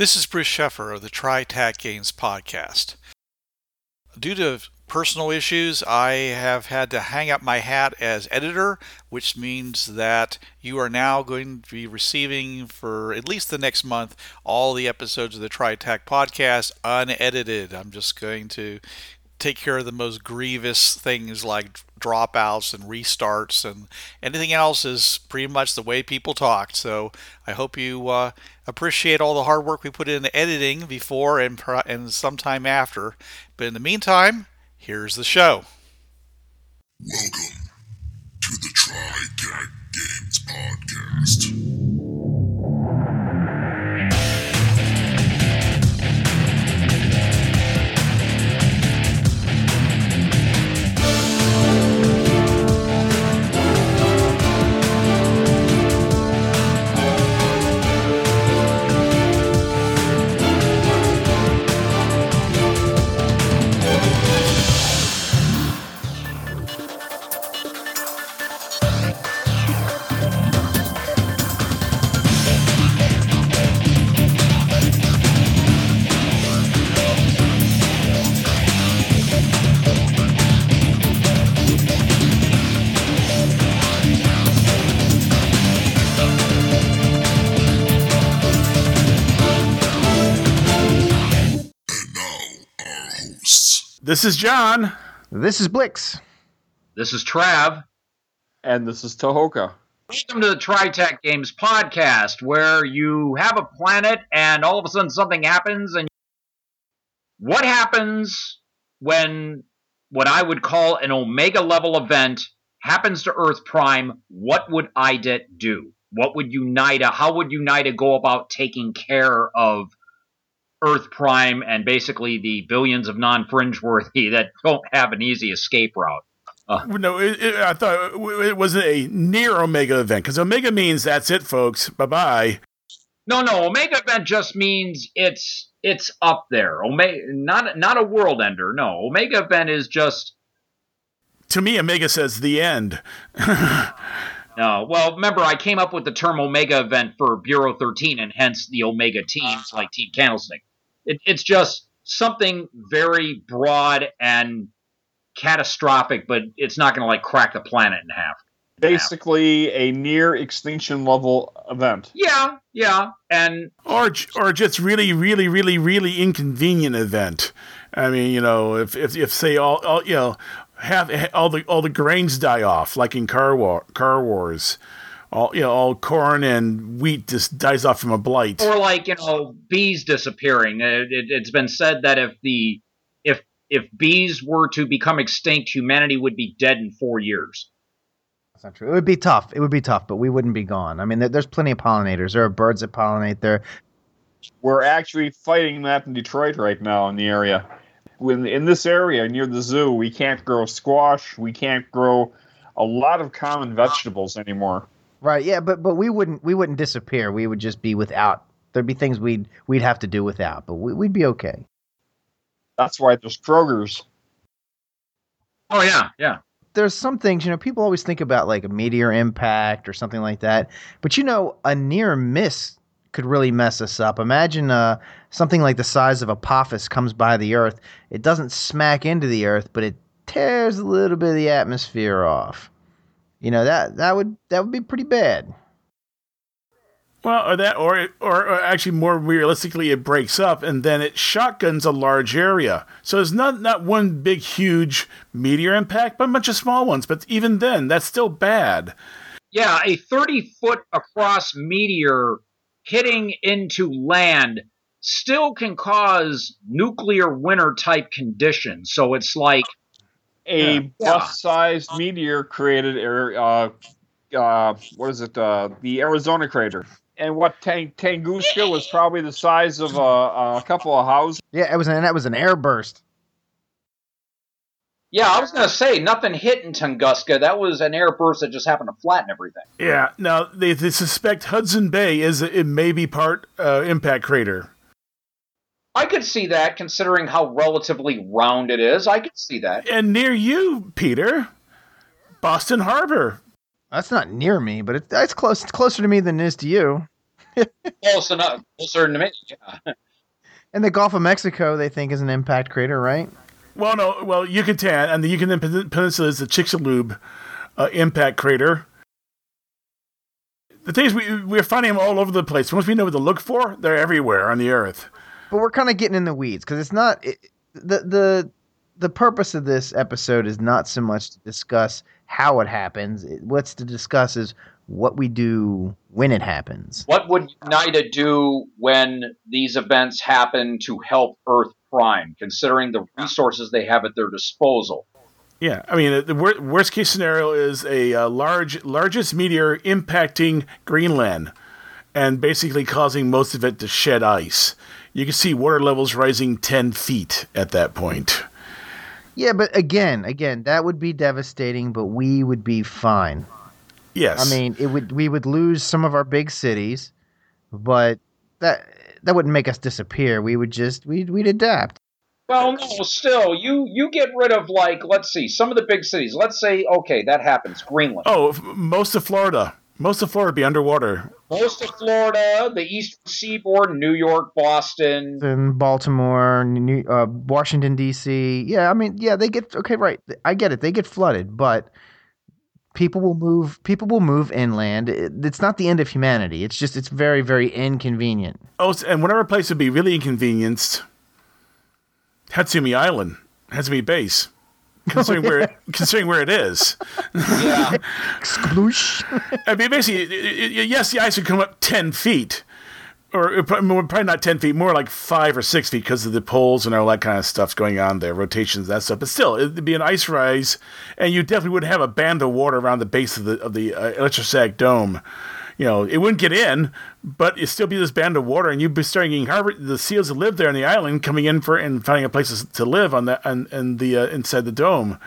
This is Bruce Sheffer of the TriTac Games podcast. Due to personal issues, I have had to hang up my hat as editor, which means that you are now going to be receiving for at least the next month all the episodes of the TriTac podcast unedited. I'm just going to take care of the most grievous things like dropouts and restarts and anything else is pretty much the way people talk. So I hope you uh, appreciate all the hard work we put into editing before and and sometime after. But in the meantime, here's the show. Welcome to the TriTac Games podcast. This is John. This is Blix. This is Trav. And this is Tohoka. Welcome to the TriTac Games podcast, where you have a planet and all of a sudden something happens. And what happens when what I would call an Omega level event happens to Earth Prime? What would IDIT do? What would UNITA, how would UNITA go about taking care of Earth Prime and basically the billions of non-fringe worthy that don't have an easy escape route. Uh, no, it, it, I thought it was a near Omega event because Omega means that's it, folks. Bye bye. No, no, Omega event just means it's it's up there. Omega, not not a world ender. No, Omega event is just. To me, Omega says the end. no, well, remember I came up with the term Omega event for Bureau 13, and hence the Omega teams like Team Candlestick. It, it's just something very broad and catastrophic, but it's not going to like crack the planet in half. Basically, a near extinction level event. Yeah, yeah, and or or just really, really, really, really inconvenient event. I mean, you know, if if, if say all, all you know, have all the all the grains die off, like in Car War, Car Wars all you know all corn and wheat just dies off from a blight. Or like you know bees disappearing. Uh, it, it, has been said that if the if if bees were to become extinct humanity would be dead in four years. That's not true. It would be tough. It would be tough but we wouldn't be gone. I mean there, there's plenty of pollinators. There are birds that pollinate there. We're actually fighting that in detroit right now in the area. When in this area near the zoo we can't grow squash. We can't grow a lot of common vegetables anymore Right. Yeah, but but we wouldn't we wouldn't disappear. We would just be without. There'd be things we'd we'd have to do without, but we, would be okay. That's why there's Kroger's. Oh yeah, yeah. There's some things you know. People always think about like a meteor impact or something like that, but you know, a near miss could really mess us up. Imagine uh, something like the size of Apophis comes by the Earth. It doesn't smack into the Earth, but it tears a little bit of the atmosphere off. You know that that would that would be pretty bad. Well, or that, or, or, or actually, more realistically, it breaks up and then it shotguns a large area. So it's not not one big, huge meteor impact, but a bunch of small ones. But even then, that's still bad. Yeah, a thirty foot across meteor hitting into land still can cause nuclear winter type conditions. So it's like a yeah. bus-sized meteor created, uh, uh, what is it? Uh, the Arizona crater. And what Tang- Tunguska was probably the size of a, a couple of houses. Yeah, it was, and that was an airburst. Yeah, I was going to say nothing hit in Tunguska. That was an airburst that just happened to flatten everything. Yeah. Now they, they suspect Hudson Bay is it may be part uh, impact crater. I could see that, considering how relatively round it is. I could see that. And near you, Peter, Boston Harbor. That's not near me, but it, it's close. It's closer to me than it is to you. Close enough, closer to me. Yeah. And the Gulf of Mexico, they think, is an impact crater, right? Well, no. Well, Yucatan and the Yucatan Peninsula is the Chicxulub uh, impact crater. The thing is, we, we're finding them all over the place. Once we know what to look for, they're everywhere on the Earth. But we're kind of getting in the weeds because it's not it, the the the purpose of this episode is not so much to discuss how it happens. It, what's to discuss is what we do when it happens. What would UNITA do when these events happen to help Earth Prime, considering the resources they have at their disposal? Yeah, I mean, the wor- worst case scenario is a uh, large, largest meteor impacting Greenland, and basically causing most of it to shed ice. You can see water levels rising ten feet at that point. Yeah, but again, again, that would be devastating, but we would be fine. Yes, I mean, it would we would lose some of our big cities, but that that wouldn't make us disappear. We would just we'd we'd adapt. Well, no, still, you you get rid of like let's see, some of the big cities. Let's say, okay, that happens. Greenland. Oh, most of Florida. Most of Florida would be underwater. Most of Florida, the Eastern Seaboard, New York, Boston, and Baltimore, New, uh, Washington D.C. Yeah, I mean, yeah, they get okay, right. I get it. They get flooded, but people will move. People will move inland. It, it's not the end of humanity. It's just it's very very inconvenient. Oh, and whatever place would be really inconvenienced Hatsumi Island, Hatsumi Base, considering where considering where it is. Yeah. I mean, basically, yes, the ice would come up ten feet, or probably not ten feet, more like five or six feet because of the poles and all that kind of stuff's going on there, rotations, that stuff. But still, it'd be an ice rise, and you definitely would have a band of water around the base of the of the uh, electrostatic dome you know, it wouldn't get in, but it'd still be this band of water, and you'd be starting getting Harvard, the seals that live there on the island coming in for and finding a place to live on that and and the uh, inside the dome.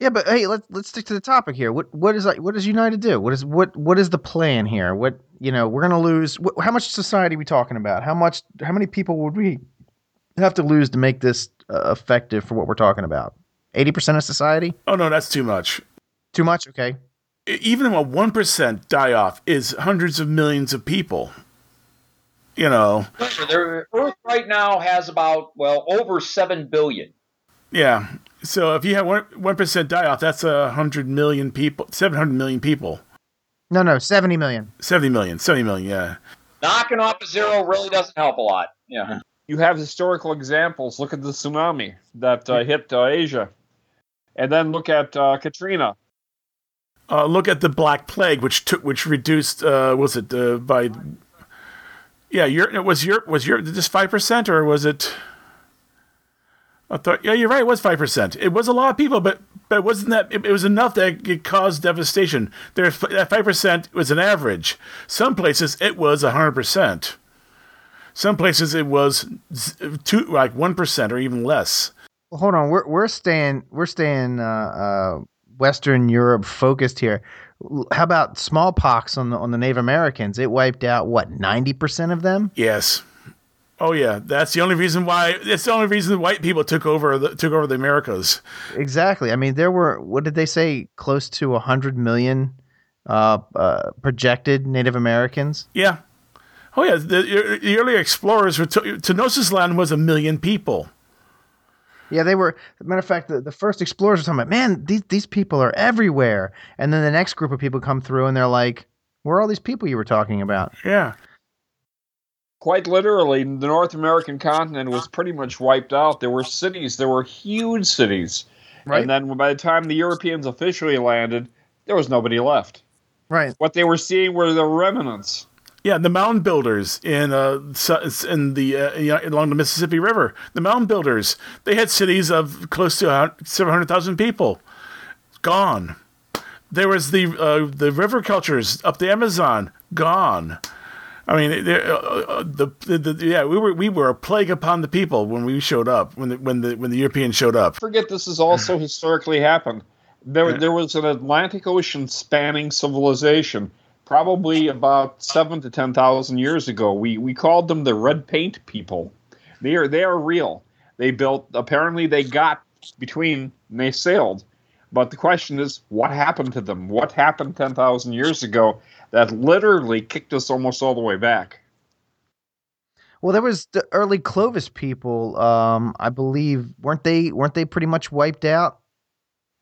Yeah, but hey, let's let's stick to the topic here. What what is what does UNITA do? What is what what is the plan here? What you know, we're gonna lose. What, how much society are we talking about? How much? How many people would we have to lose to make this uh, effective for what we're talking about? Eighty percent of society? Oh no, that's too much. Too much? Okay even a 1% die off is hundreds of millions of people. You know. Earth right now has about, well, over 7 billion. Yeah. So if you have 1%, 1% die off, that's a 100 million people, 700 million people. No, no, 70 million. 70 million, 70 million, yeah. Knocking off a zero really doesn't help a lot. Yeah. You have historical examples. Look at the tsunami that uh, hit uh, Asia. And then look at uh, Katrina uh, look at the Black Plague, which took, which reduced, uh, was it uh, by? Yeah, Europe was Europe was Europe just five percent, or was it? I thought, yeah, you're right. It was five percent. It was a lot of people, but but wasn't that? It, it was enough that it caused devastation. There, that five percent was an average. Some places it was hundred percent. Some places it was two, like one percent or even less. Well, hold on, we're we're staying we're staying uh, uh, Western Europe focused here. How about smallpox on the on the Native Americans? It wiped out what ninety percent of them. Yes. Oh yeah, that's the only reason why. That's the only reason white people took over the took over the Americas. Exactly. I mean, there were what did they say? Close to hundred million uh, uh, projected Native Americans. Yeah. Oh yeah. The, the earlier explorers were to, Tenochtitlan was a million people. Yeah, they were. matter of fact, the, the first explorers were talking about, man, these these people are everywhere. And then the next group of people come through, and they're like, "Where are all these people you were talking about?" Yeah. Quite literally, the North American continent was pretty much wiped out. There were cities, there were huge cities, right. and then by the time the Europeans officially landed, there was nobody left. Right. What they were seeing were the remnants. Yeah, the mound builders in uh, in the uh, along the Mississippi River. The mound builders they had cities of close to seven hundred thousand people. Gone. There was the uh, the river cultures up the Amazon. Gone. I mean, uh, uh, the, the, the, yeah, we were we were a plague upon the people when we showed up when the, when the when the Europeans showed up. Forget this has also historically happened. There yeah. there was an Atlantic Ocean spanning civilization probably about seven to ten thousand years ago. We we called them the red paint people. They are they are real. They built apparently they got between and they sailed. But the question is, what happened to them? What happened ten thousand years ago that literally kicked us almost all the way back? Well, there was the early Clovis people. Um, I believe weren't they weren't they pretty much wiped out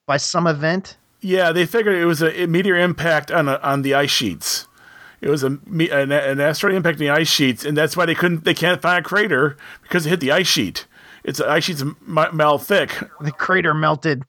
by some event? Yeah, they figured it was a meteor impact on a, on the ice sheets. It was a an, an asteroid impact on the ice sheets, and that's why they couldn't they can't find a crater because it hit the ice sheet. It's the ice sheet's mile thick. The crater melted.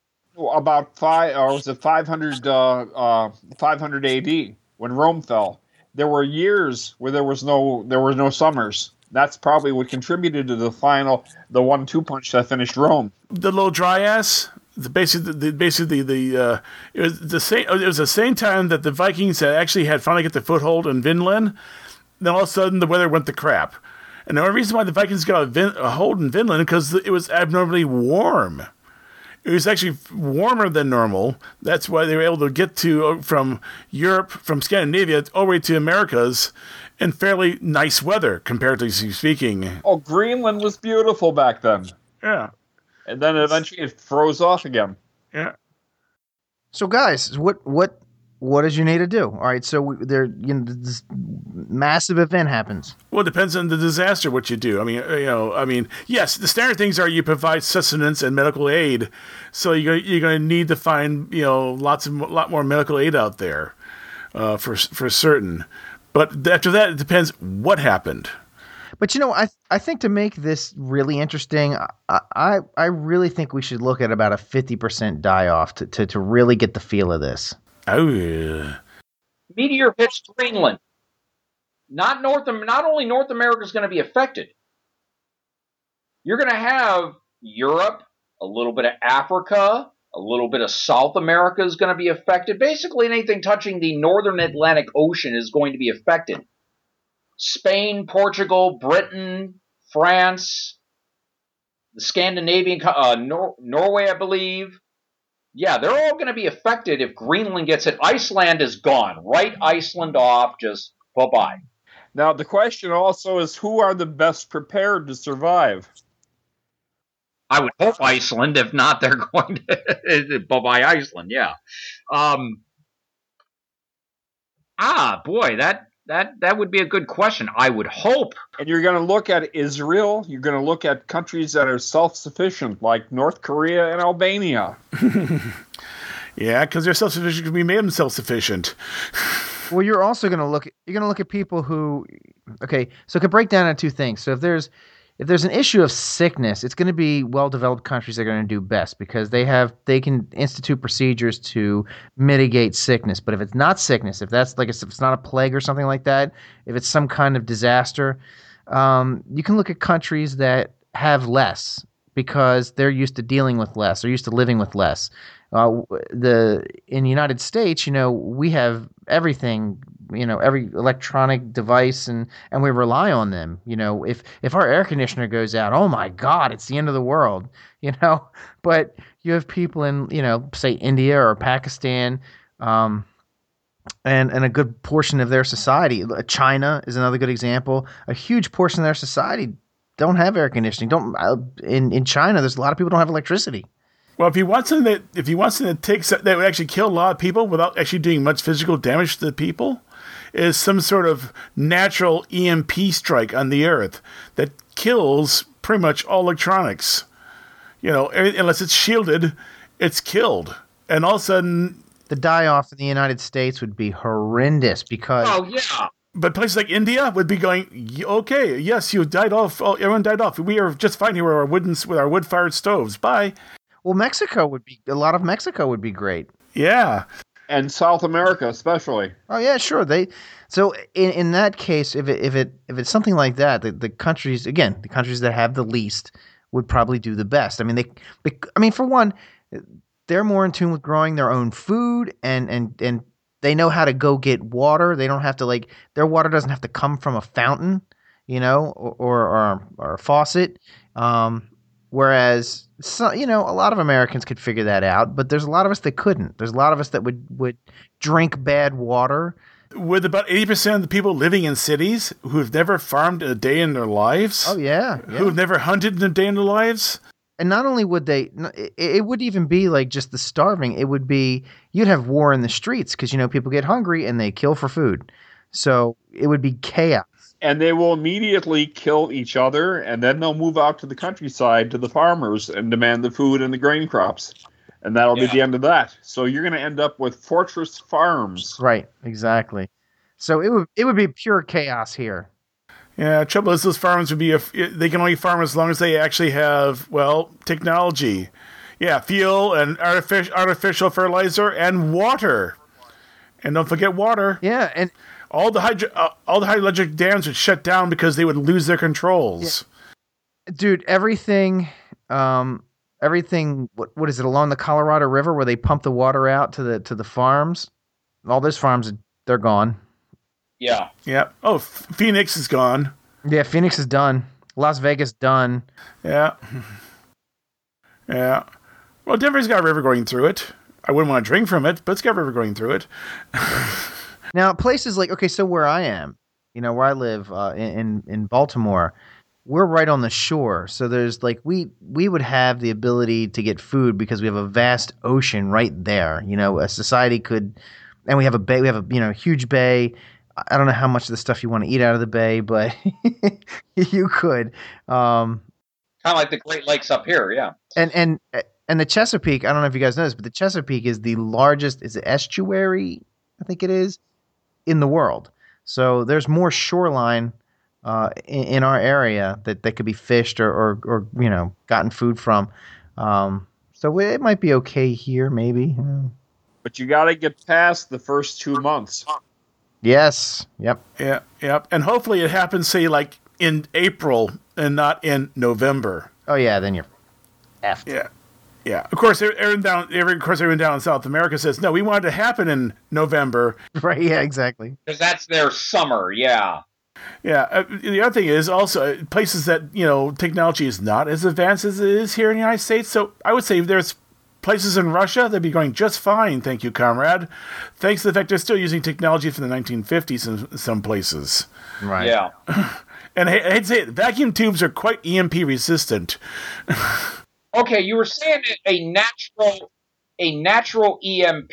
About five, or was it 500, uh, uh, 500 AD when Rome fell? There were years where there was no there were no summers. That's probably what contributed to the final, the one-two punch that finished Rome. The little dryas, the basically the basically the uh, it was the same it was the same time that the Vikings had actually had finally get the foothold in Vinland. Then all of a sudden the weather went to crap, and the only reason why the Vikings got a, Vin, a hold in Vinland because it was abnormally warm. It was actually warmer than normal. That's why they were able to get to uh, from Europe, from Scandinavia, all the way to Americas in fairly nice weather, comparatively speaking. Oh, Greenland was beautiful back then. Yeah and then eventually it froze off again. Yeah. So, guys, what what what does you need to do? All right, so we, there, you know, this massive event happens. Well, it depends on the disaster what you do. I mean, you know, I mean, yes, the standard things are you provide sustenance and medical aid, so you're you're going to need to find you know lots of lot more medical aid out there, uh, for for certain. But after that, it depends what happened. But you know, I I think to make this really interesting, I I, I really think we should look at about a fifty percent die off to, to to really get the feel of this. Oh yeah. Meteor hits Greenland. Not North. Not only North America is going to be affected. You're going to have Europe, a little bit of Africa, a little bit of South America is going to be affected. Basically, anything touching the northern Atlantic Ocean is going to be affected. Spain, Portugal, Britain, France, the Scandinavian, uh, Nor- Norway, I believe. Yeah, they're all going to be affected if Greenland gets it. Iceland is gone. Write Iceland off. Just bye bye. Now, the question also is who are the best prepared to survive? I would hope Iceland. If not, they're going to bye bye Iceland. Yeah. Um, ah, boy, that that that would be a good question. I would hope. And you're going to look at Israel. You're going to look at countries that are self-sufficient, like North Korea and Albania. yeah, because they're self-sufficient because we made them self-sufficient. well, you're also going to look. You're going to look at people who. Okay, so it could break down into two things. So if there's if there's an issue of sickness, it's going to be well-developed countries that are going to do best because they have they can institute procedures to mitigate sickness. But if it's not sickness, if that's like if it's not a plague or something like that, if it's some kind of disaster, um, you can look at countries that have less because they're used to dealing with less, they're used to living with less. Uh, the in the United States, you know, we have everything you know every electronic device and and we rely on them you know. If if our air conditioner goes out oh my god it's the end of the world you know. But you have people in you know say india or pakistan um, and and a good portion of their society china is another good example. A huge portion of their society don't have air conditioning don't uh, in in china there's a lot of people don't have electricity. Well, if he wants something that if he wants something that takes that would actually kill a lot of people without actually doing much physical damage to the people, is some sort of natural EMP strike on the Earth that kills pretty much all electronics. You know, unless it's shielded, it's killed. And all of a sudden, the die off in the United States would be horrendous because. Oh, yeah. But places like India would be going, okay, yes, you died off. Oh, everyone died off. We are just fine here with our wooden with our wood fired stoves. Bye. Well, Mexico would be a lot of Mexico would be great. Yeah, and South America especially. Oh yeah, sure. They so in, in that case, if it if it if it's something like that, the, the countries again, the countries that have the least would probably do the best. I mean, they, I mean, for one, they're more in tune with growing their own food and and and they know how to go get water. They don't have to like their water doesn't have to come from a fountain, you know, or or, or, or a faucet. Um, Whereas, so, you know, a lot of Americans could figure that out, but there's a lot of us that couldn't. There's a lot of us that would, would drink bad water. With about 80% of the people living in cities who've never farmed a day in their lives. Oh, yeah. yeah. Who've never hunted in a day in their lives. And not only would they, it would even be like just the starving. It would be, you'd have war in the streets because, you know, people get hungry and they kill for food. So it would be chaos. And they will immediately kill each other, and then they'll move out to the countryside to the farmers and demand the food and the grain crops, and that'll yeah. be the end of that. So you're going to end up with fortress farms. Right. Exactly. So it would it would be pure chaos here. Yeah, trouble is those farms would be a, they can only farm as long as they actually have well technology. Yeah, fuel and artificial artificial fertilizer and water. And don't forget water. Yeah, and all the hydro, uh, all the hydroelectric dams would shut down because they would lose their controls. Yeah. Dude, everything, um, everything. What what is it along the Colorado River where they pump the water out to the to the farms? All those farms, they're gone. Yeah. Yeah. Oh, F- Phoenix is gone. Yeah, Phoenix is done. Las Vegas done. Yeah. Yeah. Well, Denver's got a river going through it. I wouldn't want to drink from it, but it's got a river going through it. Now, places like okay, so where I am, you know, where I live uh, in in Baltimore, we're right on the shore. So there's like we we would have the ability to get food because we have a vast ocean right there. You know, a society could, and we have a bay. We have a you know huge bay. I don't know how much of the stuff you want to eat out of the bay, but you could. Um, kind of like the Great Lakes up here, yeah. And and and the Chesapeake. I don't know if you guys know this, but the Chesapeake is the largest. Is it estuary? I think it is in the world. So there's more shoreline uh, in, in, our area that, that could be fished or, or, or you know gotten food from. Um, so it might be okay here, maybe. But you got to get past the first two months. Yes. Yep. Yeah. Yep. And hopefully it happens, say, like in April and not in November. Oh yeah, then you're effed. Yeah. Yeah, of course, everyone down, every, of course, everyone down in South America says no. We want it to happen in November. Right? Yeah, exactly. Because that's their summer. Yeah. Yeah. Uh, the other thing is also uh, places that you know technology is not as advanced as it is here in the United States. So I would say there's places in Russia that'd be going just fine. Thank you, comrade. Thanks to the fact they're still using technology from the 1950s in some places. Right. Yeah. and I hate to say vacuum tubes are quite EMP resistant. Okay, you were saying a natural a natural EMP.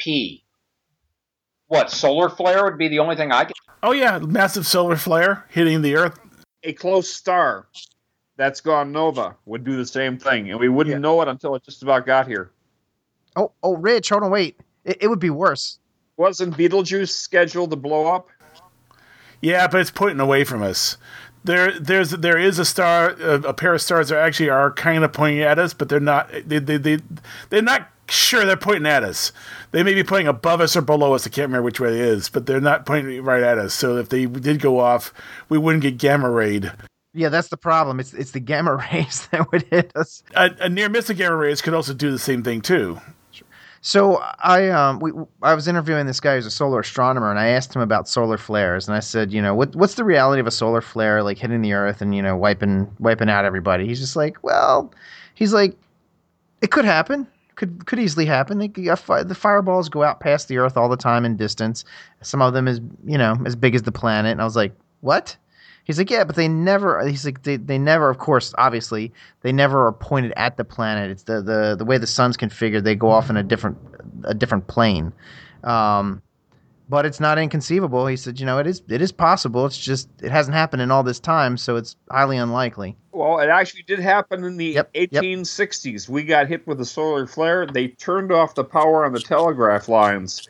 What solar flare would be the only thing I could. Oh yeah, massive solar flare hitting the Earth. A close star that's gone nova would do the same thing, and we wouldn't yeah. know it until it just about got here. Oh, oh, Rich, hold on, wait. It, it would be worse. Wasn't Betelgeuse scheduled to blow up? Yeah, but it's pointing away from us there there's there is a star a, a, pair of stars that actually are kind of pointing at us but they're not they, they, they they're not sure they're pointing at us. They may be pointing above us or below us. I can't remember which way it is but they're not pointing right at us. So if they did go off we wouldn't get gamma rayed. Yeah that's the problem. It's it's the gamma rays that would hit us. A, a near miss of gamma rays could also do the same thing too so I um we I was interviewing this guy who's a solar astronomer, and I asked him about solar flares, and I said, you know, what what's the reality of a solar flare like hitting the Earth and you know wiping wiping out everybody? He's just like, well, he's like, it could happen, could could easily happen. They, the fireballs go out past the Earth all the time in distance. Some of them is you know as big as the planet, and I was like, what? He's like, yeah, but they never. He's like, they, they never. Of course, obviously, they never are pointed at the planet. It's the the the way the sun's configured. They go off in a different a different plane. Um, but it's not inconceivable. He said, you know, it is it is possible. It's just it hasn't happened in all this time, so it's highly unlikely. Well, it actually did happen in the yep, 1860s. Yep. We got hit with a solar flare. They turned off the power on the telegraph lines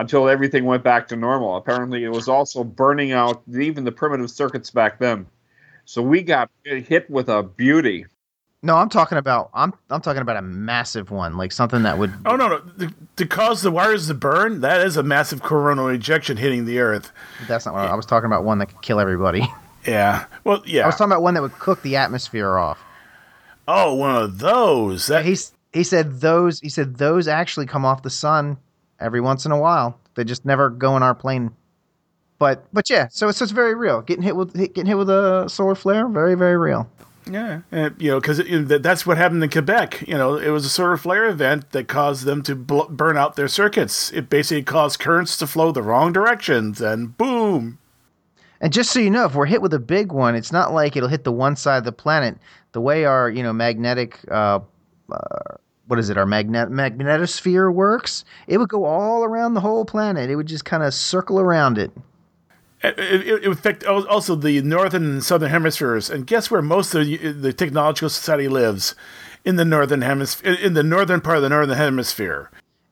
until everything went back to normal. Apparently, it was also burning out even the primitive circuits back then. So we got hit with a beauty. No, I'm talking about I'm I'm talking about a massive one, like something that would. Oh no, no, the, to cause the wires to burn, that is a massive coronal ejection hitting the Earth. That's not what I was talking about. One that could kill everybody. Yeah. Well, yeah. I was talking about one that would cook the atmosphere off. Oh, one of those. That... Yeah, he's he said those. He said those actually come off the sun every once in a while. They just never go in our plane. But but yeah, so it's just very real. Getting hit with getting hit with a solar flare, very very real. Yeah, and, you know, because that's what happened in Quebec. You know, it was a solar flare event that caused them to bl- burn out their circuits. It basically caused currents to flow the wrong directions, and boom. And just so you know, if we're hit with a big one, it's not like it'll hit the one side of the planet. The way our you know magnetic uh, uh, what is it, our magnet magnetosphere works, it would go all around the whole planet. It would just kind of circle around it. It, it, it affect also the northern and southern hemispheres, and guess where most of the, the technological society lives? In the northern hemisphere, in the northern part of the northern hemisphere.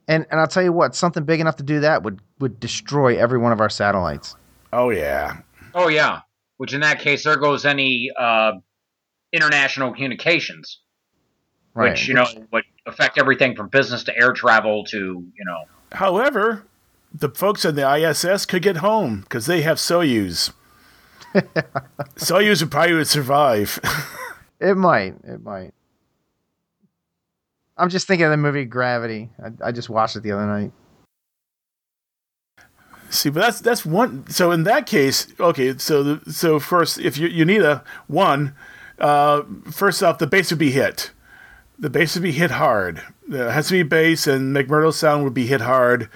And and I'll tell you what, something big enough to do that would would destroy every one of our satellites. Oh yeah. Oh yeah. Which in that case, there goes any uh, international communications, Right. which you know would affect everything from business to air travel to you know. However, the folks on the ISS could get home because they have Soyuz. Soyuz would probably would survive. It might. It might. I'm just thinking of the movie Gravity. I, I just watched it the other night. See, but that's that's one. So in that case, okay. So the, so first, if you you need a one, uh, first off, the base would be hit. The base would be hit hard. It has to be base, and McMurdo Sound would be hit hard,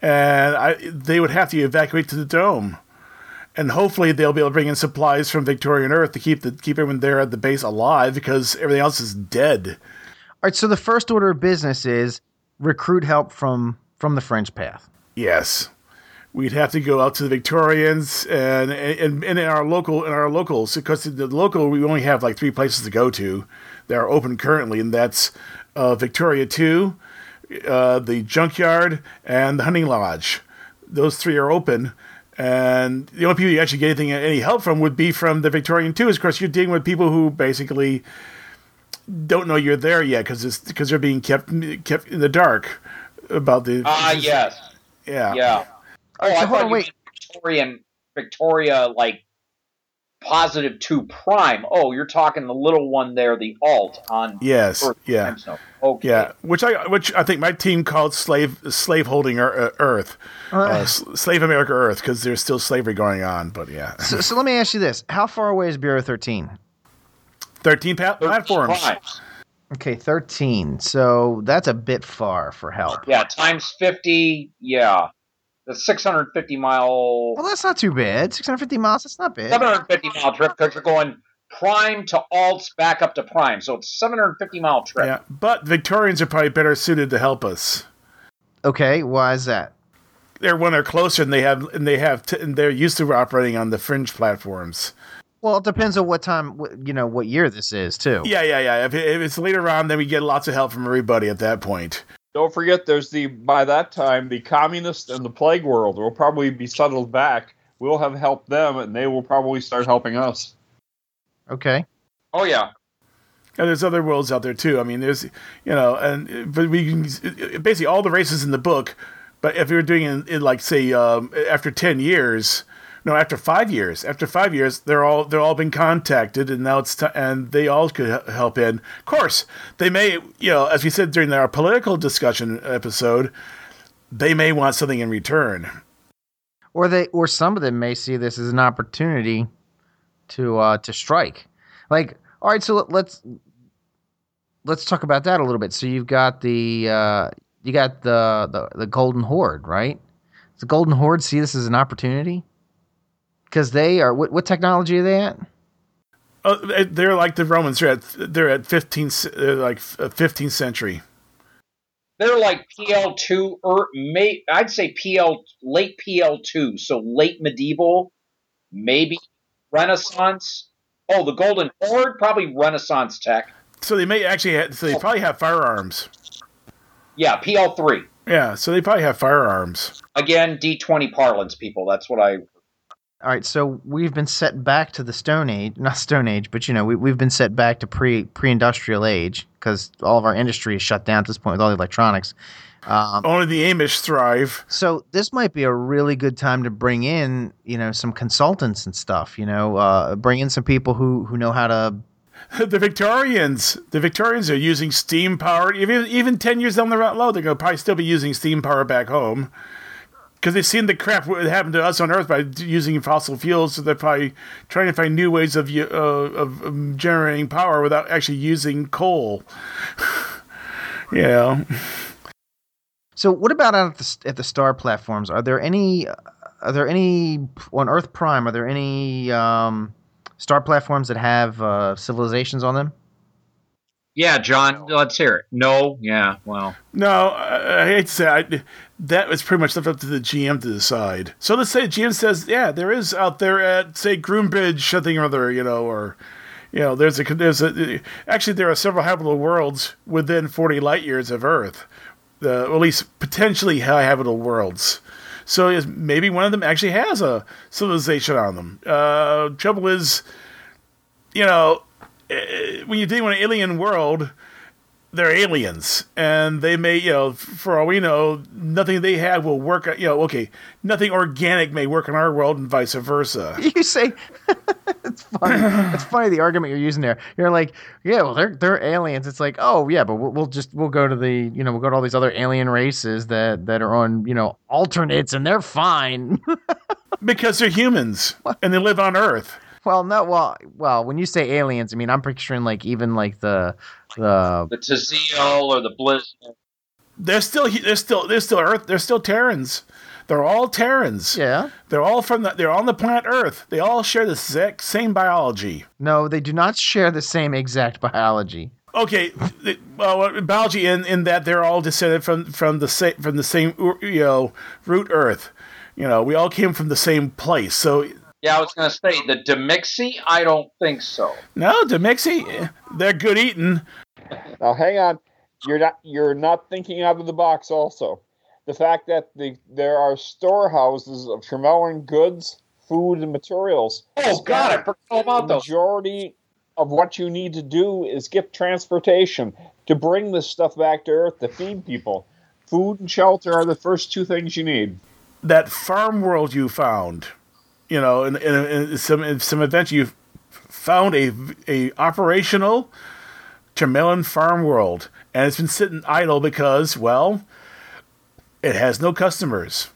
and I, they would have to evacuate to the dome, and hopefully they'll be able to bring in supplies from Victorian Earth to keep the keep everyone there at the base alive because everything else is dead. All right. So the first order of business is recruit help from from the Fringe Path. Yes. We'd have to go out to the Victorians and and, and in our local in our locals because the local we only have like three places to go to that are open currently, and that's uh, Victoria Two, uh, the Junkyard, and the Hunting Lodge. Those three are open, and the only people you actually get anything any help from would be from the Victorian Two. Of course, you're dealing with people who basically don't know you're there yet because because they're being kept kept in the dark about the Ah yes, yeah yeah. Oh, so I thought on, you wait. Victorian Victoria like positive two prime. Oh, you're talking the little one there, the alt on yes Earth yeah. Okay. Yeah, which I which I think my team called slave slave holding Earth, uh, S- slave America Earth, because there's still slavery going on. But yeah, So, so let me ask you this: How far away is Bureau 13? thirteen pa- platforms. Primes. Okay, 13. So that's a bit far for help. Yeah, times fifty. Yeah, the six hundred fifty mile, Well, that's not too bad. 650 miles. That's not bad. seven hundred fifty mile trip because you're going prime to alts back up to prime. So it's seven hundred fifty mile trip. Yeah, but Victorians are probably better suited to help us. Okay, why is that? They're when they're closer and they have and they have t- and they're used to operating on the fringe platforms. Well, it depends on what time, you know, what year this is too. Yeah, yeah, yeah. If it's later on, then we get lots of help from everybody at that point. Don't forget, there's the by that time the communist and the plague world will probably be settled back. We'll have helped them, and they will probably start helping us. Okay. Oh yeah. And there's other worlds out there too. I mean, there's you know, and but we can basically all the races in the book. But if we were doing it in like say um, after ten years, no, after five years, after five years, they're all they're all been contacted, and now it's t- and they all could help in. Of course, they may you know, as we said during our political discussion episode, they may want something in return. Or they, or some of them may see this as an opportunity to uh, to strike. Like, all right, so let, let's let's talk about that a little bit. So you've got the uh, you got the, the the Golden Horde, right? The Golden Horde see this as an opportunity? Because they are what, what technology are they at? Uh, they're like the Romans. They're at they're at fifteenth, they're like fifteenth century. They're like PL two or may I'd say PL late PL two, so late medieval, maybe Renaissance. Oh, the Golden Horde, probably Renaissance tech. So they may actually, have, so they probably have firearms. Yeah, PL three. Yeah, so they probably have firearms. Again, D twenty parlance, people. That's what I. All right, so we've been set back to the Stone Age, not Stone Age, but you know we we've been set back to pre pre industrial age because all of our industry is shut down at this point with all the electronics. Um, Only the Amish thrive. So this might be a really good time to bring in, you know, some consultants and stuff. You know, uh, bring in some people who who know how to. The Victorians, the Victorians are using steam power. Even even ten years down the road, they're gonna probably still be using steam power back home because they've seen the crap that happened to us on Earth by using fossil fuels. So they're probably trying to find new ways of uh, of, of generating power without actually using coal. yeah. So what about at the at the star platforms? Are there any? Are there any on Earth Prime? Are there any um, star platforms that have uh, civilizations on them? Yeah, John, let's hear it. No, yeah, well. No, I, I hate to say I, that was pretty much left up to the GM to decide. So let's say GM says, yeah, there is out there at say Groombridge something or other, you know, or you know, there's a there's a actually there are several habitable worlds within 40 light years of Earth, uh, at least potentially habitable worlds. So maybe one of them actually has a civilization on them. Uh, trouble is, you know, eh, when you're dealing with an alien world, they're aliens, and they may, you know, for all we know, nothing they have will work. You know, okay, nothing organic may work in our world, and vice versa. You say it's funny. it's funny the argument you're using there. You're like, yeah, well, they're they're aliens. It's like, oh yeah, but we'll, we'll just we'll go to the you know we'll go to all these other alien races that that are on you know alternates, and they're fine because they're humans and they live on Earth. Well, no, well, well, when you say aliens, I mean I'm picturing like even like the the the Tazeel or the Blizz. They're still they're still they're still Earth. They're still Terrans. They're all Terrans. Yeah. They're all from the. They're on the planet Earth. They all share the exact same biology. No, they do not share the same exact biology. Okay, well, biology in, in that they're all descended from from the same from the same you know root Earth. You know, we all came from the same place. So yeah, I was going to say the Demixi. I don't think so. No, Demixi, they're good eating. Now, hang on. You're not you're not thinking out of the box. Also, the fact that the there are storehouses of Tremellin goods, food, and materials. Oh God, I forgot about those. Majority of what you need to do is get transportation to bring this stuff back to Earth to feed people. Food and shelter are the first two things you need. That farm world you found you know, in, in, in some in some events you found a a operational Tremellin farm world, and it's been sitting idle because, well, it has no customers.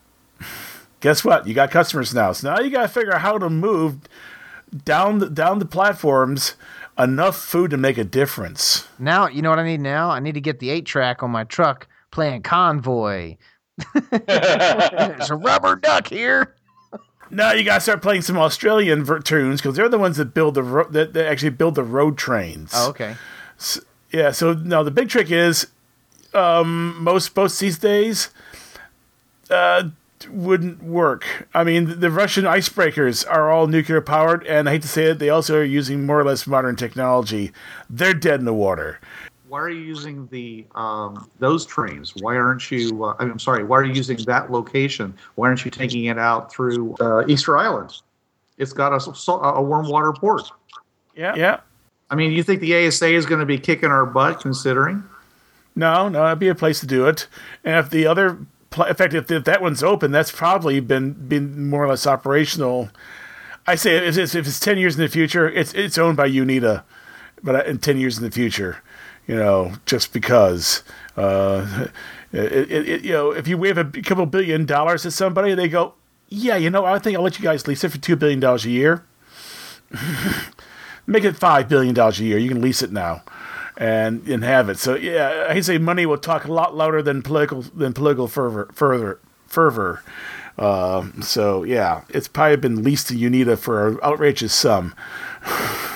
Guess what? You got customers now. So now you got to figure out how to move down the, down the platforms enough food to make a difference. Now, you know what I need now? I need to get the eight track on my truck playing Convoy. There's a rubber duck here. Now you gotta start playing some Australian ver- tunes because they're the ones that build the ro- that, that actually build the road trains. Oh, okay. So, yeah. So now the big trick is um, most boats these days uh, wouldn't work. I mean, the Russian icebreakers are all nuclear powered, and I hate to say it, they also are using more or less modern technology. They're dead in the water why are you using the um, those trains? Why aren't you? Uh, I'm sorry. Why are you using that location? Why aren't you taking it out through uh, Easter Island? It's got a, a warm water port. Yeah, yeah. I mean, you think the ASA is going to be kicking our butt considering? No, no, it'd be a place to do it. And if the other, in fact, if, if that one's open, that's probably been been more or less operational. I say if it's, if it's ten years in the future, it's it's owned by UNITA, but uh, in ten years in the future you know, just because. Uh, it, it, it, you know, if you wave a couple billion dollars at somebody, they go, "Yeah, you know, I think I'll let you guys lease it for two billion dollars a year. Make it five billion dollars a year. You can lease it now." and and have it. So yeah, I say money will talk a lot louder than political than political fervor. Fervor. Uh, so yeah, it's probably been leased to UNITA for an outrageous sum.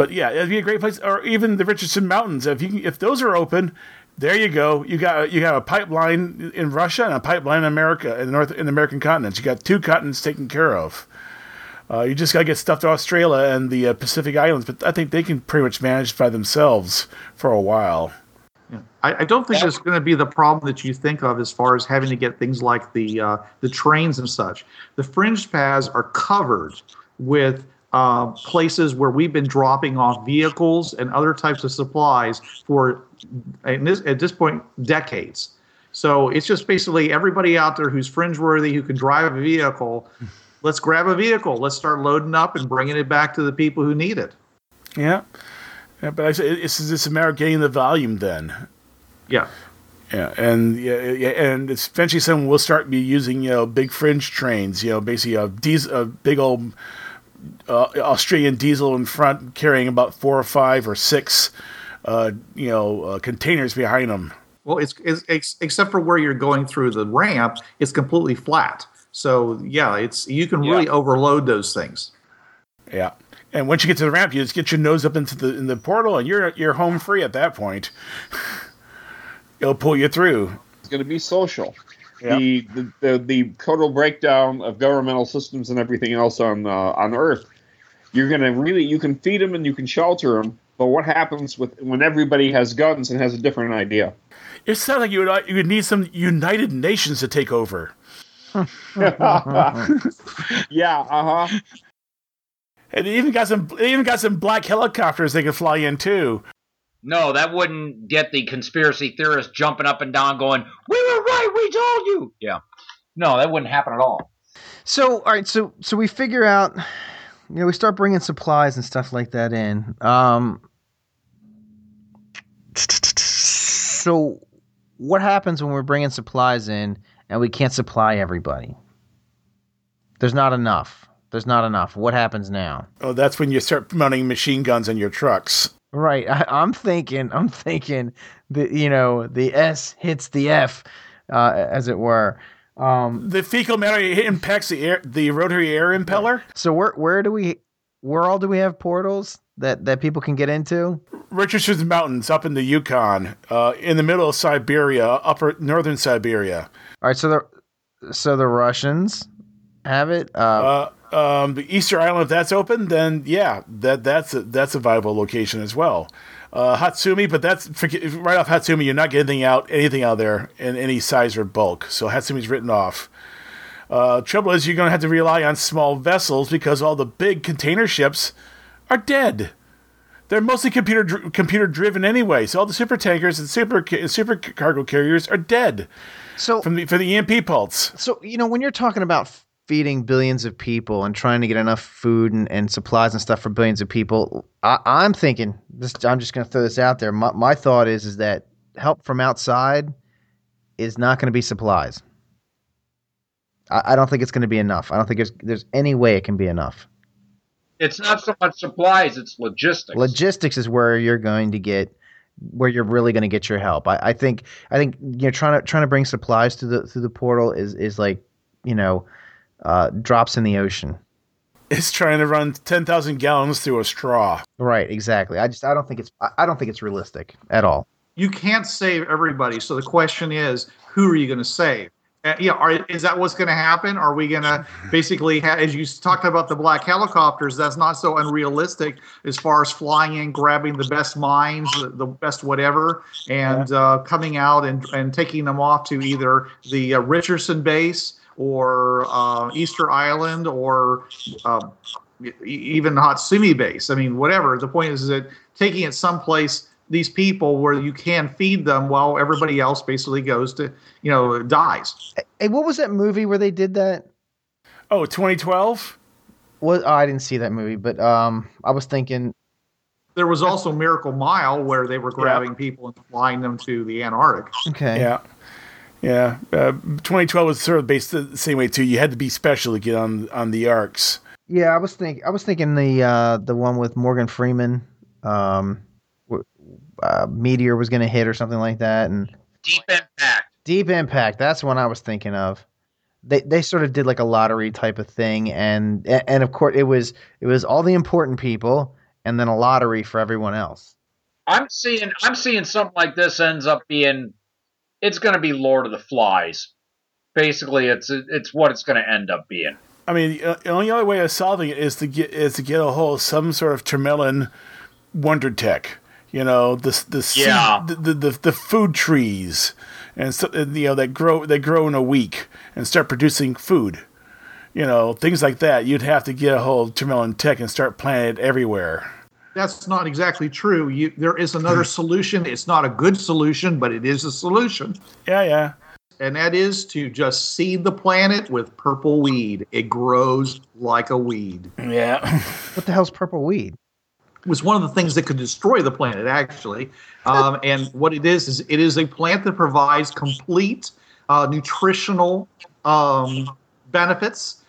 But yeah, it'd be a great place, or even the Richardson Mountains. If you if those are open, there you go. You got you have a pipeline in Russia and a pipeline in America in the North in the American continents. You got two continents taken care of. Uh, you just got to get stuff to Australia and the uh, Pacific Islands, but I think they can pretty much manage by themselves for a while. Yeah. I, I, don't think it's going to be the problem that you think of as far as having to get things like the uh, the trains and such. The fringe paths are covered with uh, places where we've been dropping off vehicles and other types of supplies for this, at this point decades. So it's just basically everybody out there who's fringe worthy who can drive a vehicle. Let's grab a vehicle. Let's start loading up and bringing it back to the people who need it. Yeah, yeah but I say it's it's a matter of getting the volume then. Yeah. Yeah, and yeah, yeah, and eventually someone will start be using you know big fringe trains, you know, basically a diesel, a big old uh, Australian diesel in front, carrying about four or five or six, uh, you know, uh, containers behind them. Well, it's, it's, it's, except for where you're going through the ramp, it's completely flat. So yeah, it's you can really overload those things. Yeah, And once you get to the ramp, you just get your nose up into the in the portal, and you're you're home free at that point. It'll pull you through. It's going to be social. Yep. The, the, the the total breakdown of governmental systems and everything else on uh, on Earth. You're going to really you can feed them and you can shelter them, but what happens with when everybody has guns and has a different idea? It sounds like you would you would need some United Nations to take over. yeah, uh huh. And they even got some they even got some black helicopters they can fly in too. No, that wouldn't get the conspiracy theorists jumping up and down going, We were right, we told you. Yeah. No, that wouldn't happen at all. So, all right, so so we figure out you know, we start bringing supplies and stuff like that in. Um so what happens when we're bringing supplies in and we can't supply everybody? There's not enough. There's not enough. What happens now? Oh, that's when you start mounting machine guns on your trucks. Right. I, am thinking. I'm thinking the you know the S hits the F, uh, as it were. Um, the fecal matter impacts the air, the rotary air impeller. So where where do we where all do we have portals that that people can get into? Richardson's Mountains up in the Yukon, uh, in the middle of Siberia, upper northern Siberia. All right. So the so the Russians have it. Uh, uh um, the Easter Island, if that's open, then yeah, that that's a, that's a viable location as well. Uh, Hatsumi, but that's right off Hatsumi. You're not getting out anything out there in any size or bulk. So Hatsumi's written off. Uh, trouble is, you're going to have to rely on small vessels because all the big container ships are dead. They're mostly computer dr- computer driven anyway. So all the super tankers and super super cargo carriers are dead. So from the for the EMP pulse. So you know when you're talking about feeding billions of people and trying to get enough food and, and supplies and stuff for billions of people, I, am thinking this. I'm just going to throw this out there. My, my thought is is that help from outside is not going to be supplies. I, I don't think it's going to be enough. I don't think there's there's any way it can be enough. It's not so much supplies; it's logistics. Logistics is where you're going to get where you're really going to get your help. I, I think I think you know trying to trying to bring supplies to the through the portal is is like you know uh, drops in the ocean. It's trying to run ten thousand gallons through a straw. Right, exactly. I just I don't think it's I don't think it's realistic at all. You can't save everybody. So the question is, who are you going to save? Uh, yeah, are, is that what's going to happen? Are we going to basically, ha- as you talked about the black helicopters, that's not so unrealistic as far as flying in, grabbing the best mines, the, the best whatever, and uh, coming out and, and taking them off to either the uh, Richardson base or uh, Easter Island or uh, even Hatsumi base. I mean, whatever. The point is that taking it someplace these people where you can feed them while everybody else basically goes to you know dies. Hey, what was that movie where they did that? Oh, 2012. Well, oh, I didn't see that movie, but um, I was thinking. There was also Miracle Mile where they were grabbing yeah. people and flying them to the Antarctic. Okay. Yeah. Yeah, uh, 2012 was sort of based the same way too. You had to be special to get on on the arcs. Yeah, I was think I was thinking the uh, the one with Morgan Freeman, um, uh, Meteor was going to hit or something like that, and Deep Impact. Deep Impact. That's one I was thinking of. They they sort of did like a lottery type of thing, and and of course it was it was all the important people, and then a lottery for everyone else. I'm seeing I'm seeing something like this ends up being it's going to be Lord of the Flies. Basically, it's it's what it's going to end up being. I mean, the only other way of solving it is to get is to get a hold of some sort of Tremelon wonder tech. You know, the the yeah. seed, the, the the food trees, and so, you know that grow they grow in a week and start producing food. You know, things like that. You'd have to get a hold of Tremelon tech and start planting it everywhere that's not exactly true. You, there is another solution. It's not a good solution, but it is a solution. Yeah, yeah. And that is to just seed the planet with purple weed. It grows like a weed. Yeah. what the hell's purple weed? It was one of the things that could destroy the planet, actually. Um, and what it is is it is a plant that provides complete uh, nutritional um, benefits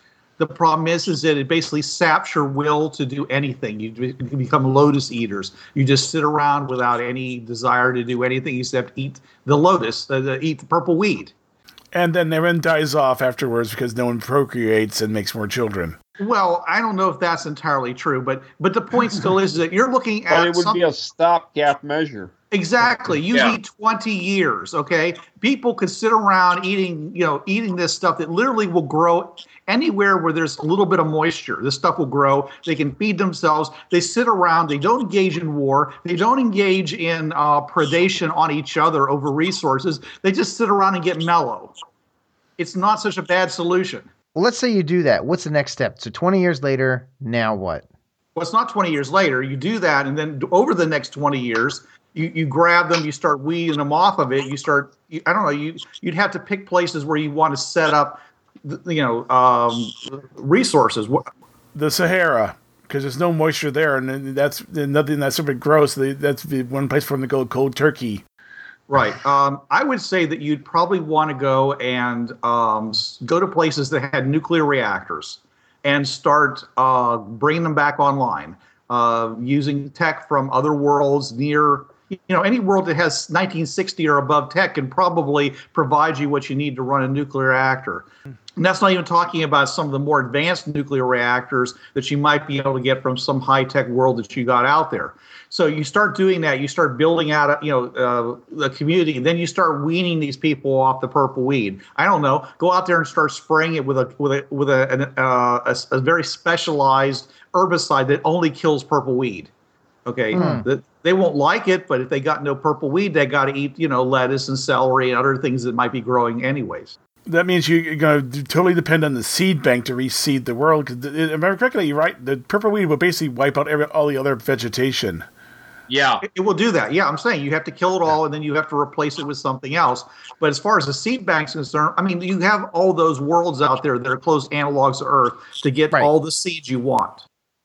the problem is, is that it basically saps your will to do anything. You become lotus eaters. You just sit around without any desire to do anything except eat the lotus, uh, eat the purple weed. And then everyone dies off afterwards because no one procreates and makes more children. Well, I don't know if that's entirely true, but but the point still is that you're looking at But it would some- be a stopgap measure. Exactly. You Yeah. need 20 years, okay? People could sit around eating, you know, eating this stuff that literally will grow anywhere where there's a little bit of moisture. This stuff will grow. They can feed themselves. They sit around. They don't engage in war. They don't engage in uh, predation on each other over resources. They just sit around and get mellow. It's not such a bad solution. Well, let's say you do that. What's the next step? So 20 years later, now what? Well, it's not 20 years later. You do that, and then over the next 20 years, you, you grab them, you start weeding them off of it. You start, you, I don't know, you you'd have to pick places where you want to set up, the- you know, um, resources. The Sahara, because there's no moisture there, and that's nothing that's super gross. That's the one place for them to go cold turkey. Right. Um, I would say that you'd probably want to go and um, go to places that had nuclear reactors and start uh, bringing them back online uh, using tech from other worlds near. You know, any world that has 1960 or above tech can probably provide you what you need to run a nuclear reactor. And that's not even talking about some of the more advanced nuclear reactors that you might be able to get from some high tech world that you got out there. So you start doing that. You start building out, you know, uh, the community, and then you start weaning these people off the purple weed. I don't know. Go out there and start spraying it with a with a with a an, uh, a, a very specialized herbicide that only kills purple weed. Okay, hmm. The- they won't like it, but if they got no purple weed, they got to eat, you know, lettuce and celery and other things that might be growing anyways. That means you're going to totally depend on the seed bank to reseed the world. Because I remember correctly, you're right. The purple weed will basically wipe out every, all the other vegetation. Yeah. It, it will do that. Yeah, I'm saying you have to kill it all and then you have to replace it with something else. But as far as the seed bank's concerned, I mean, you have all those worlds out there that are close analogs to Earth to get Right. all the seeds you want.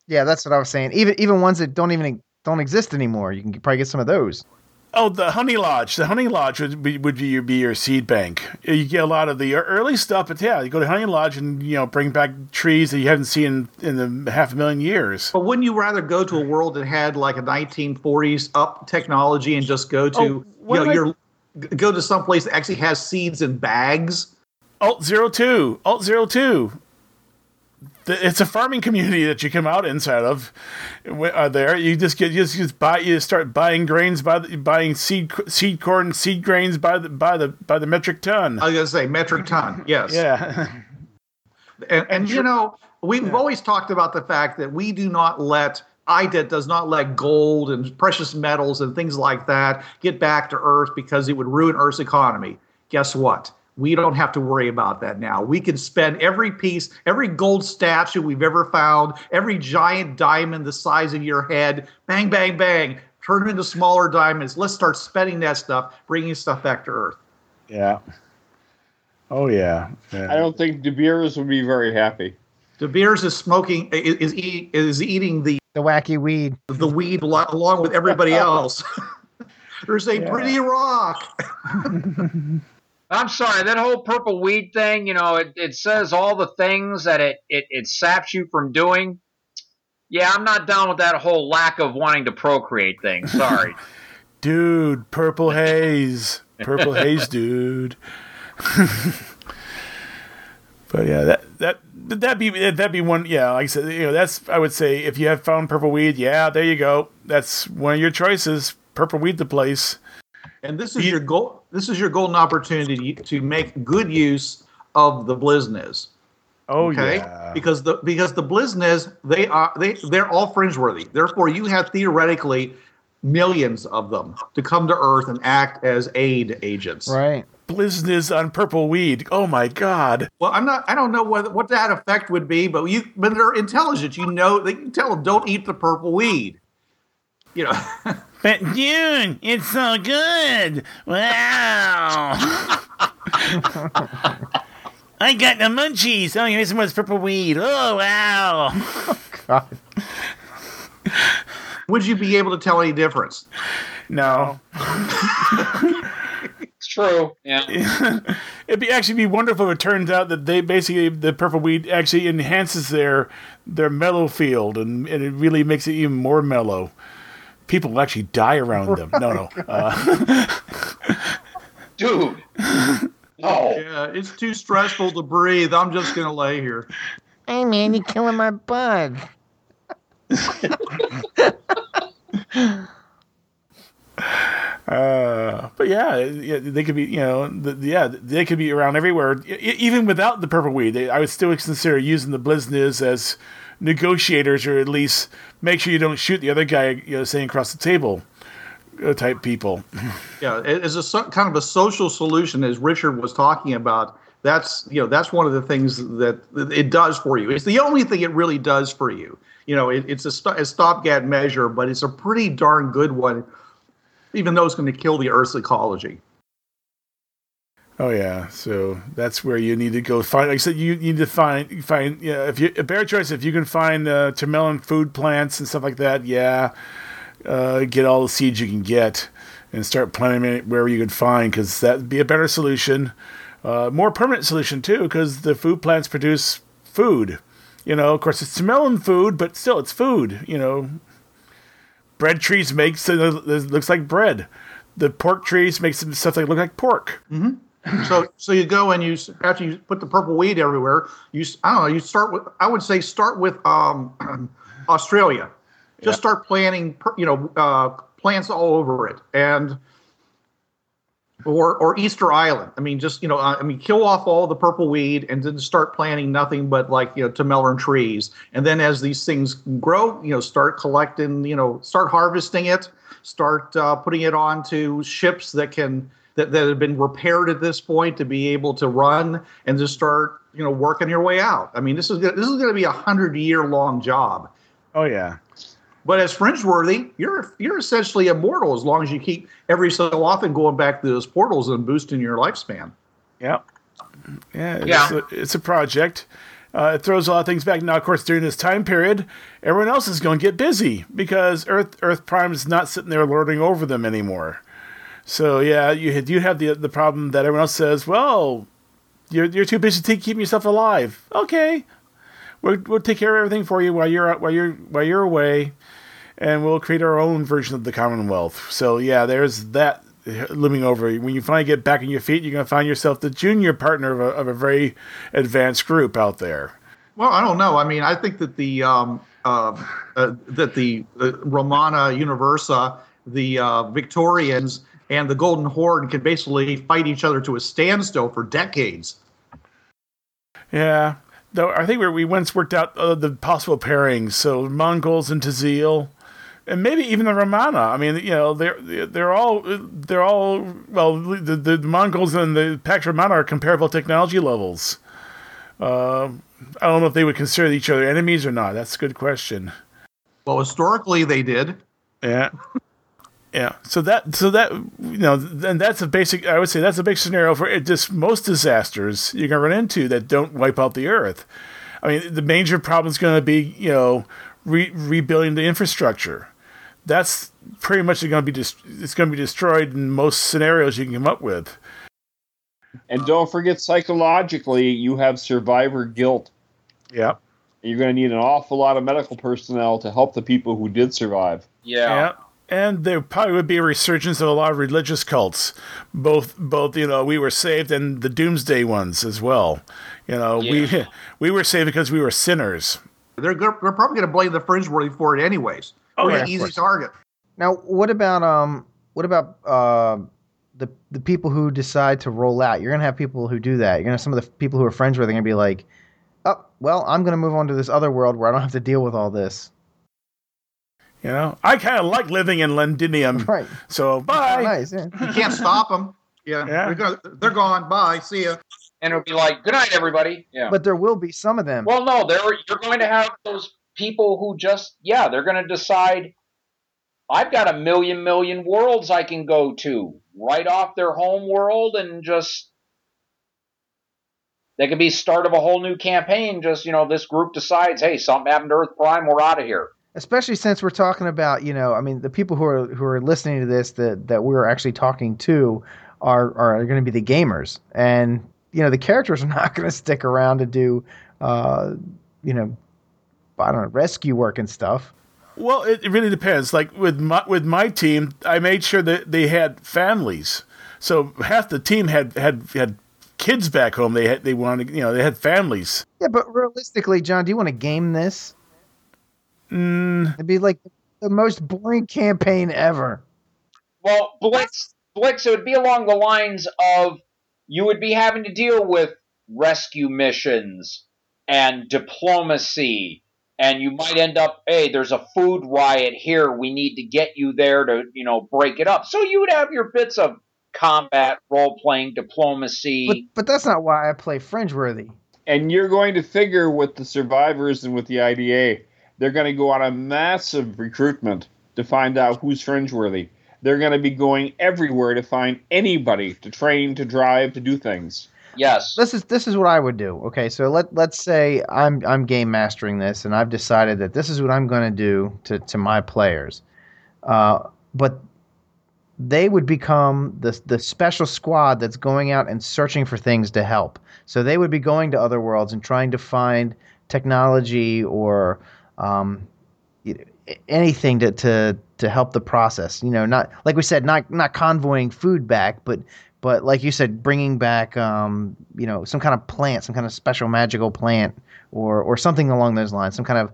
Yeah, that's what I was saying. Even even ones that don't even don't exist anymore, you can probably get some of those. Oh, the honey lodge. The honey lodge would be, would be, your, be your seed bank. You get a lot of the early stuff, but yeah, you go to honey lodge and you know bring back trees that you haven't seen in, in the half a million years. But wouldn't you rather go to a world that had like a 1940s up technology and just go to, Oh, you know, am I- your go to some place that actually has seeds in bags? Alt zero two, Alt zero two. It's a farming community that you come out inside of. Uh, there, you just get you just, just buy you start buying grains by the, buying seed seed corn seed grains by the by the by the metric ton. I was gonna say metric ton. Yes. yeah, And, and you know, we've always talked about the fact that we do not let IDET does not let gold and precious metals and things like that get back to Earth because it would ruin Earth's economy. Guess what? We don't have to worry about that now. We can spend every piece, every gold statue we've ever found, every giant diamond the size of your head, bang, bang, bang, turn them into smaller diamonds. Let's start spending that stuff, bringing stuff back to Earth. yeah. Oh yeah. yeah. I don't think De Beers would be very happy. De Beers is smoking, is, is, is eating the The wacky weed. the weed along with everybody else. There's a Yeah. pretty rock. I'm sorry, that whole purple weed thing, you know, it, it says all the things that it, it, it saps you from doing. Yeah, I'm not down with that whole lack of wanting to procreate thing. Sorry. Dude, purple haze. Purple haze, dude. but yeah, that that that'd be that'd be one. Yeah, like I said, you know, that's I would say if you have found purple weed, yeah, there you go. That's one of your choices. Purple weed, the place. And this is your goal. This is your golden opportunity to make good use of the Blizniz. Oh Okay, yeah. because the because the Blizniz they are they they're all fringe worthy. Therefore, you have theoretically millions of them to come to Earth and act as aid agents. Right. Business on purple weed. Oh my god. Well, I'm not. I don't know what what that effect would be, but you but they're intelligent. You know, they can tell them don't eat the purple weed. You know. But dude, it's so good. Wow. I got the munchies. Oh, here's some of this purple weed. Oh wow. God. Would you be able to tell any difference? No. it's true. Yeah. It'd be actually be wonderful if it turns out that they basically the purple weed actually enhances their their mellow field and, and it really makes it even more mellow. People will actually die around them. No, no. Uh, Dude. No. Yeah, it's too stressful to breathe. I'm just gonna lay here. Hey man, you're killing my bug. Uh, but yeah, yeah, they could be, you know, the, yeah, they could be around everywhere, even without the purple weed. They, I would still consider using the Blizniz as negotiators, or at least make sure you don't shoot the other guy, you know, sitting across the table, uh, type people. Yeah, as a so, kind of a social solution, as Richard was talking about, that's you know that's one of the things that it does for you. It's the only thing it really does for you. You know, it, it's a, st- a stopgap measure, but it's a pretty darn good one, even though it's going to kill the Earth's ecology. Oh yeah, so that's where you need to go find. Like I said, you need to find find. Yeah, if you a bear choice, if you can find uh, Tremelon food plants and stuff like that, yeah, uh, get all the seeds you can get and start planting it where you can find because that'd be a better solution, uh, more permanent solution too, because the food plants produce food. You know, of course, it's Tremelon food, but still, it's food. You know, bread trees makes it looks like bread. The pork trees makes stuff that look like pork. So so you go and you after you put the purple weed everywhere you I don't know you start with i would say start with um australia. Just start planting you know uh plants all over it and or or easter island. I mean just you know i mean kill off all the purple weed and then start planting nothing but like you know Tremelon trees. And then as these things grow you know start collecting you know start harvesting it start uh, putting it onto ships that can that, that have been repaired at this point to be able to run and just start you know working your way out i mean this is gonna- this is going to be a hundred year long job Oh yeah. but as fringeworthy, you're you're essentially immortal as long as you keep every so often going back to those portals and boosting your lifespan. Yep. Yeah, it's, Yeah. A, it's a project. Uh, it throws a lot of things back. Now, of course, during this time period, everyone else is going to get busy because Earth Earth Prime is not sitting there lording over them anymore. So yeah, you you have the the problem that everyone else says, well, you're you're too busy to keeping yourself alive. Okay, we'll we'll take care of everything for you while you're while you're while you're away, and we'll create our own version of the Commonwealth. So yeah, there's that looming over. you. When you finally get back on your feet, you're going to find yourself the junior partner of a, of a very advanced group out there. Well, I don't know. I mean, I think that the um, uh, uh, that the uh, Romana Universa, the uh, Victorians, and the Golden Horde could basically fight each other to a standstill for decades. Yeah. Though I think we we once worked out uh, the possible pairings. So Mongols and Tazil, and maybe even the Romana. I mean, you know, they're they're all they're all well. The, the Mongols and the Pax Romana are comparable technology levels. Uh, I don't know if they would consider each other enemies or not. That's a good question. Well, historically they did. Yeah. Yeah. So that so that you know then that's a basic I would say that's a big scenario for it, just most disasters you're gonna run into that don't wipe out the earth. I mean the major problem is gonna be, you know, re- rebuilding the infrastructure. That's pretty much going to be dis- it's going to be destroyed in most scenarios you can come up with. And don't forget, psychologically, you have survivor guilt. Yeah. You're going to need an awful lot of medical personnel to help the people who did survive. Yeah. Yeah. And there probably would be a resurgence of a lot of religious cults, both both you know we were saved and the doomsday ones as well. You know we we were saved because we were sinners. They're go- they're probably going to blame the fringeworthy for it anyways. Oh, Pretty yeah, of easy target. Now, what about um, what about uh, the the people who decide to roll out? You're gonna have people who do that. You're gonna have some of the people who are friends with. They're gonna be like, oh, well, I'm gonna move on to this other world where I don't have to deal with all this. You know I kind of like living in Londinium. Right. So bye. Nice. Yeah. You can't stop them. Yeah, Yeah. They're, gonna, they're gone. Bye. See ya. And it'll be like, good night, everybody. Yeah. But there will be some of them. Well, no, there you're going to have those people who just yeah, they're going to decide I've got a million million worlds I can go to right off their home world and just they could be start of a whole new campaign just, you know, this group decides, "Hey, something happened to Earth Prime, we're out of here." Especially since we're talking about you know i mean the people who are who are listening to this that that we're actually talking to are are going to be the gamers and you know the characters are not going to stick around to do uh you know i don't know rescue work and stuff Well, it, it really depends. Like with my with my team, I made sure that they had families. So half the team had had had kids back home. They had they wanted you know they had families. Yeah, but realistically, John, do you want to game this? Mm, It'd be like the most boring campaign ever. Well, Blitz, Blitz, it would be along the lines of you would be having to deal with rescue missions and diplomacy, and you might end up, hey, there's a food riot here. We need to get you there to, you know, break it up. So you would have your bits of combat, role playing, diplomacy. But but that's not why I play Fringeworthy. And you're going to figure with the survivors and with the IDA, they're going to go on a massive recruitment to find out who's fringe worthy. They're going to be going everywhere to find anybody to train, to drive, to do things. yes. This is this is what I would do. Okay, so let let's say I'm I'm game mastering this, and I've decided that this is what I'm going to do to to my players. Uh, but they would become the the special squad that's going out and searching for things to help. So they would be going to other worlds and trying to find technology or um, anything to, to to help the process. You know, not like we said, not not convoying food back, but but like you said, bringing back um, you know some kind of plant, some kind of special magical plant, or or something along those lines, some kind of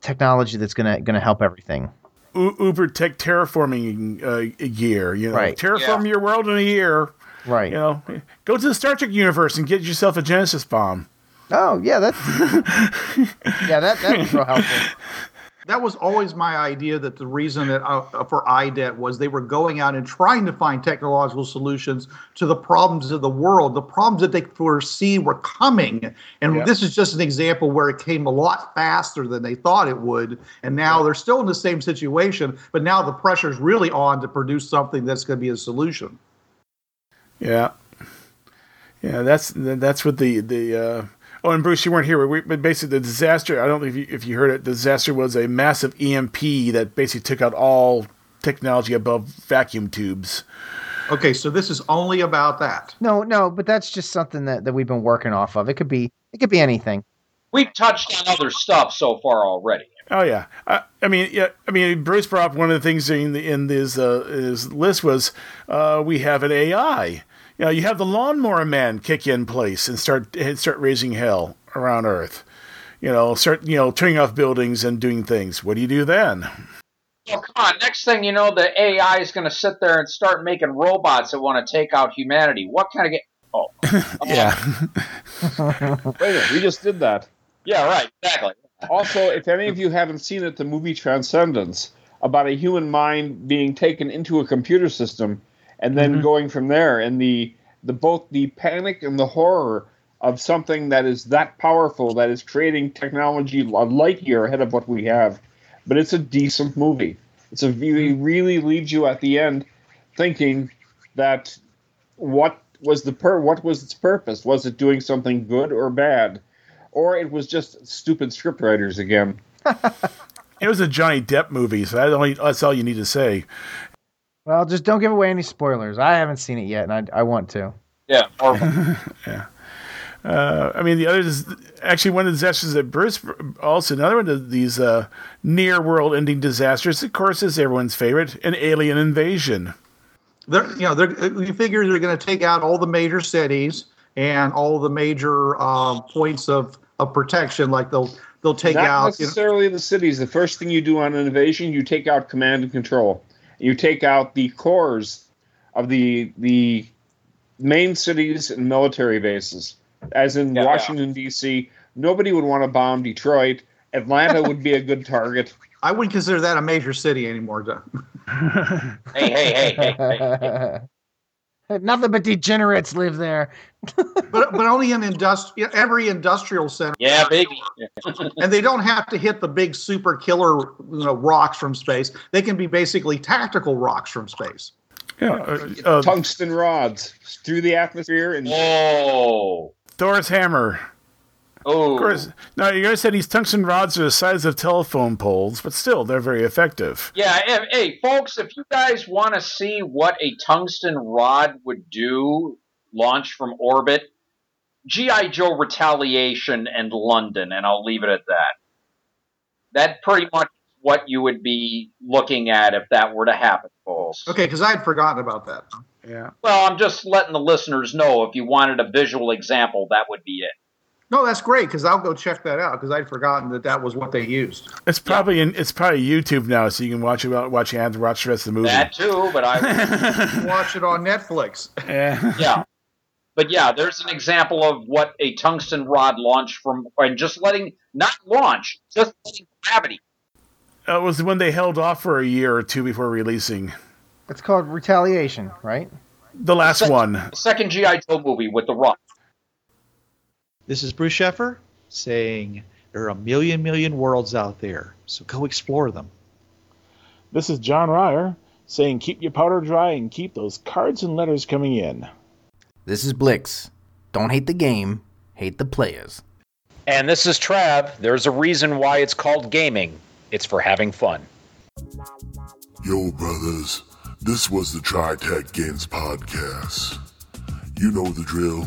technology that's gonna gonna help everything. U- Uber tech terraforming uh, a year. You know, Right. terraform your world in a year. Right. You know, go to the Star Trek universe and get yourself a Genesis bomb. Oh yeah, that's yeah that that was real helpful. That was always my idea that the reason that uh, for IDET was they were going out and trying to find technological solutions to the problems of the world, the problems that they foresee were coming. And Yeah. this is just an example where it came a lot faster than they thought it would. And now they're still in the same situation, but now the pressure is really on to produce something that's going to be a solution. Yeah, yeah. That's that's what the the. Uh, oh, and Bruce, you weren't here. We, but basically, the disaster. I don't know if you, if you heard it. The disaster was a massive EMP that basically took out all technology above vacuum tubes. Okay, so this is only about that. No, no, but that's just something that, that we've been working off of. It could be it could be anything. We've touched on other stuff so far already. Oh yeah, I, I mean, yeah, I mean, Bruce brought up one of the things in the, in his uh, his list was uh, we have an AI. You know, you have the lawnmower man kick in place and start and start raising hell around Earth. You know, start you know turning off buildings and doing things. What do you do then? Well, come on. Next thing you know, the AI is going to sit there and start making robots that want to take out humanity. What kind of get? Oh, uh-huh. Yeah, Wait a minute, we just did that. yeah, right. Exactly. Also, if any of you haven't seen it, the movie Transcendence, about a human mind being taken into a computer system and then mm-hmm. going from there, and the the both the panic and the horror of something that is that powerful that is creating technology a light year ahead of what we have. But it's a decent movie. It's a it mm-hmm. really leaves you at the end thinking that what was the per what was its purpose? Was it doing something good or bad? Or it was just stupid scriptwriters again. it was a Johnny Depp movie, so that's all you need to say. Well, just don't give away any spoilers. I haven't seen it yet, and I I want to. Yeah. Or, Uh, I mean, the other is actually one of the disasters that Bruce also another one of these uh, near world ending disasters, of course, is everyone's favorite, an alien invasion. They're, you know, they're, you figure they're going to take out all the major cities and all the major uh, points of, of protection. Like they'll they'll take Not out. You know, necessarily the cities. The first thing you do on an invasion, you take out command and control. You take out the cores of the the main cities and military bases. As in Yeah, Washington D.C., nobody would want to bomb Detroit. Atlanta would be a good target. I wouldn't consider that a major city anymore. John. hey, hey, hey, hey, hey. Nothing but degenerates live there. but but only in industri- every industrial center. Yeah, baby. and they don't have to hit the big super killer you know rocks from space. They can be basically tactical rocks from space. Yeah, uh, uh, Tungsten rods through the atmosphere and Whoa. Thor's hammer. Oh. Of course, now you guys said these tungsten rods are the size of telephone poles, but still, they're very effective. Yeah, if, hey, folks, if you guys want to see what a tungsten rod would do launched from orbit, G.I. Joe Retaliation and London, and I'll leave it at that. That pretty much what you would be looking at if that were to happen, folks. Okay, because I had forgotten about that. Yeah. Well, I'm just letting the listeners know if you wanted a visual example, that would be it. No, that's great because I'll go check that out because I'd forgotten that that was what they used. It's probably in it's probably YouTube now, so you can watch it watch and watch the rest of the movie. That too, but I Watch it on Netflix. Yeah. yeah. But yeah, there's an example of what a tungsten rod launched from, and just letting not launch, just letting gravity. Uh, It was when they held off for a year or two before releasing It's called retaliation, right? the last Sec- one. The second GI Joe movie with the rock. This is Bruce Sheffer saying there are a million, million worlds out there, so go explore them. This is John Ryer saying keep your powder dry and keep those cards and letters coming in. This is Blix. Don't hate the game, hate the players. And this is Trav. There's a reason why it's called gaming. It's for having fun. Yo, brothers, this was the Tri Tac Games Podcast. You know the drill.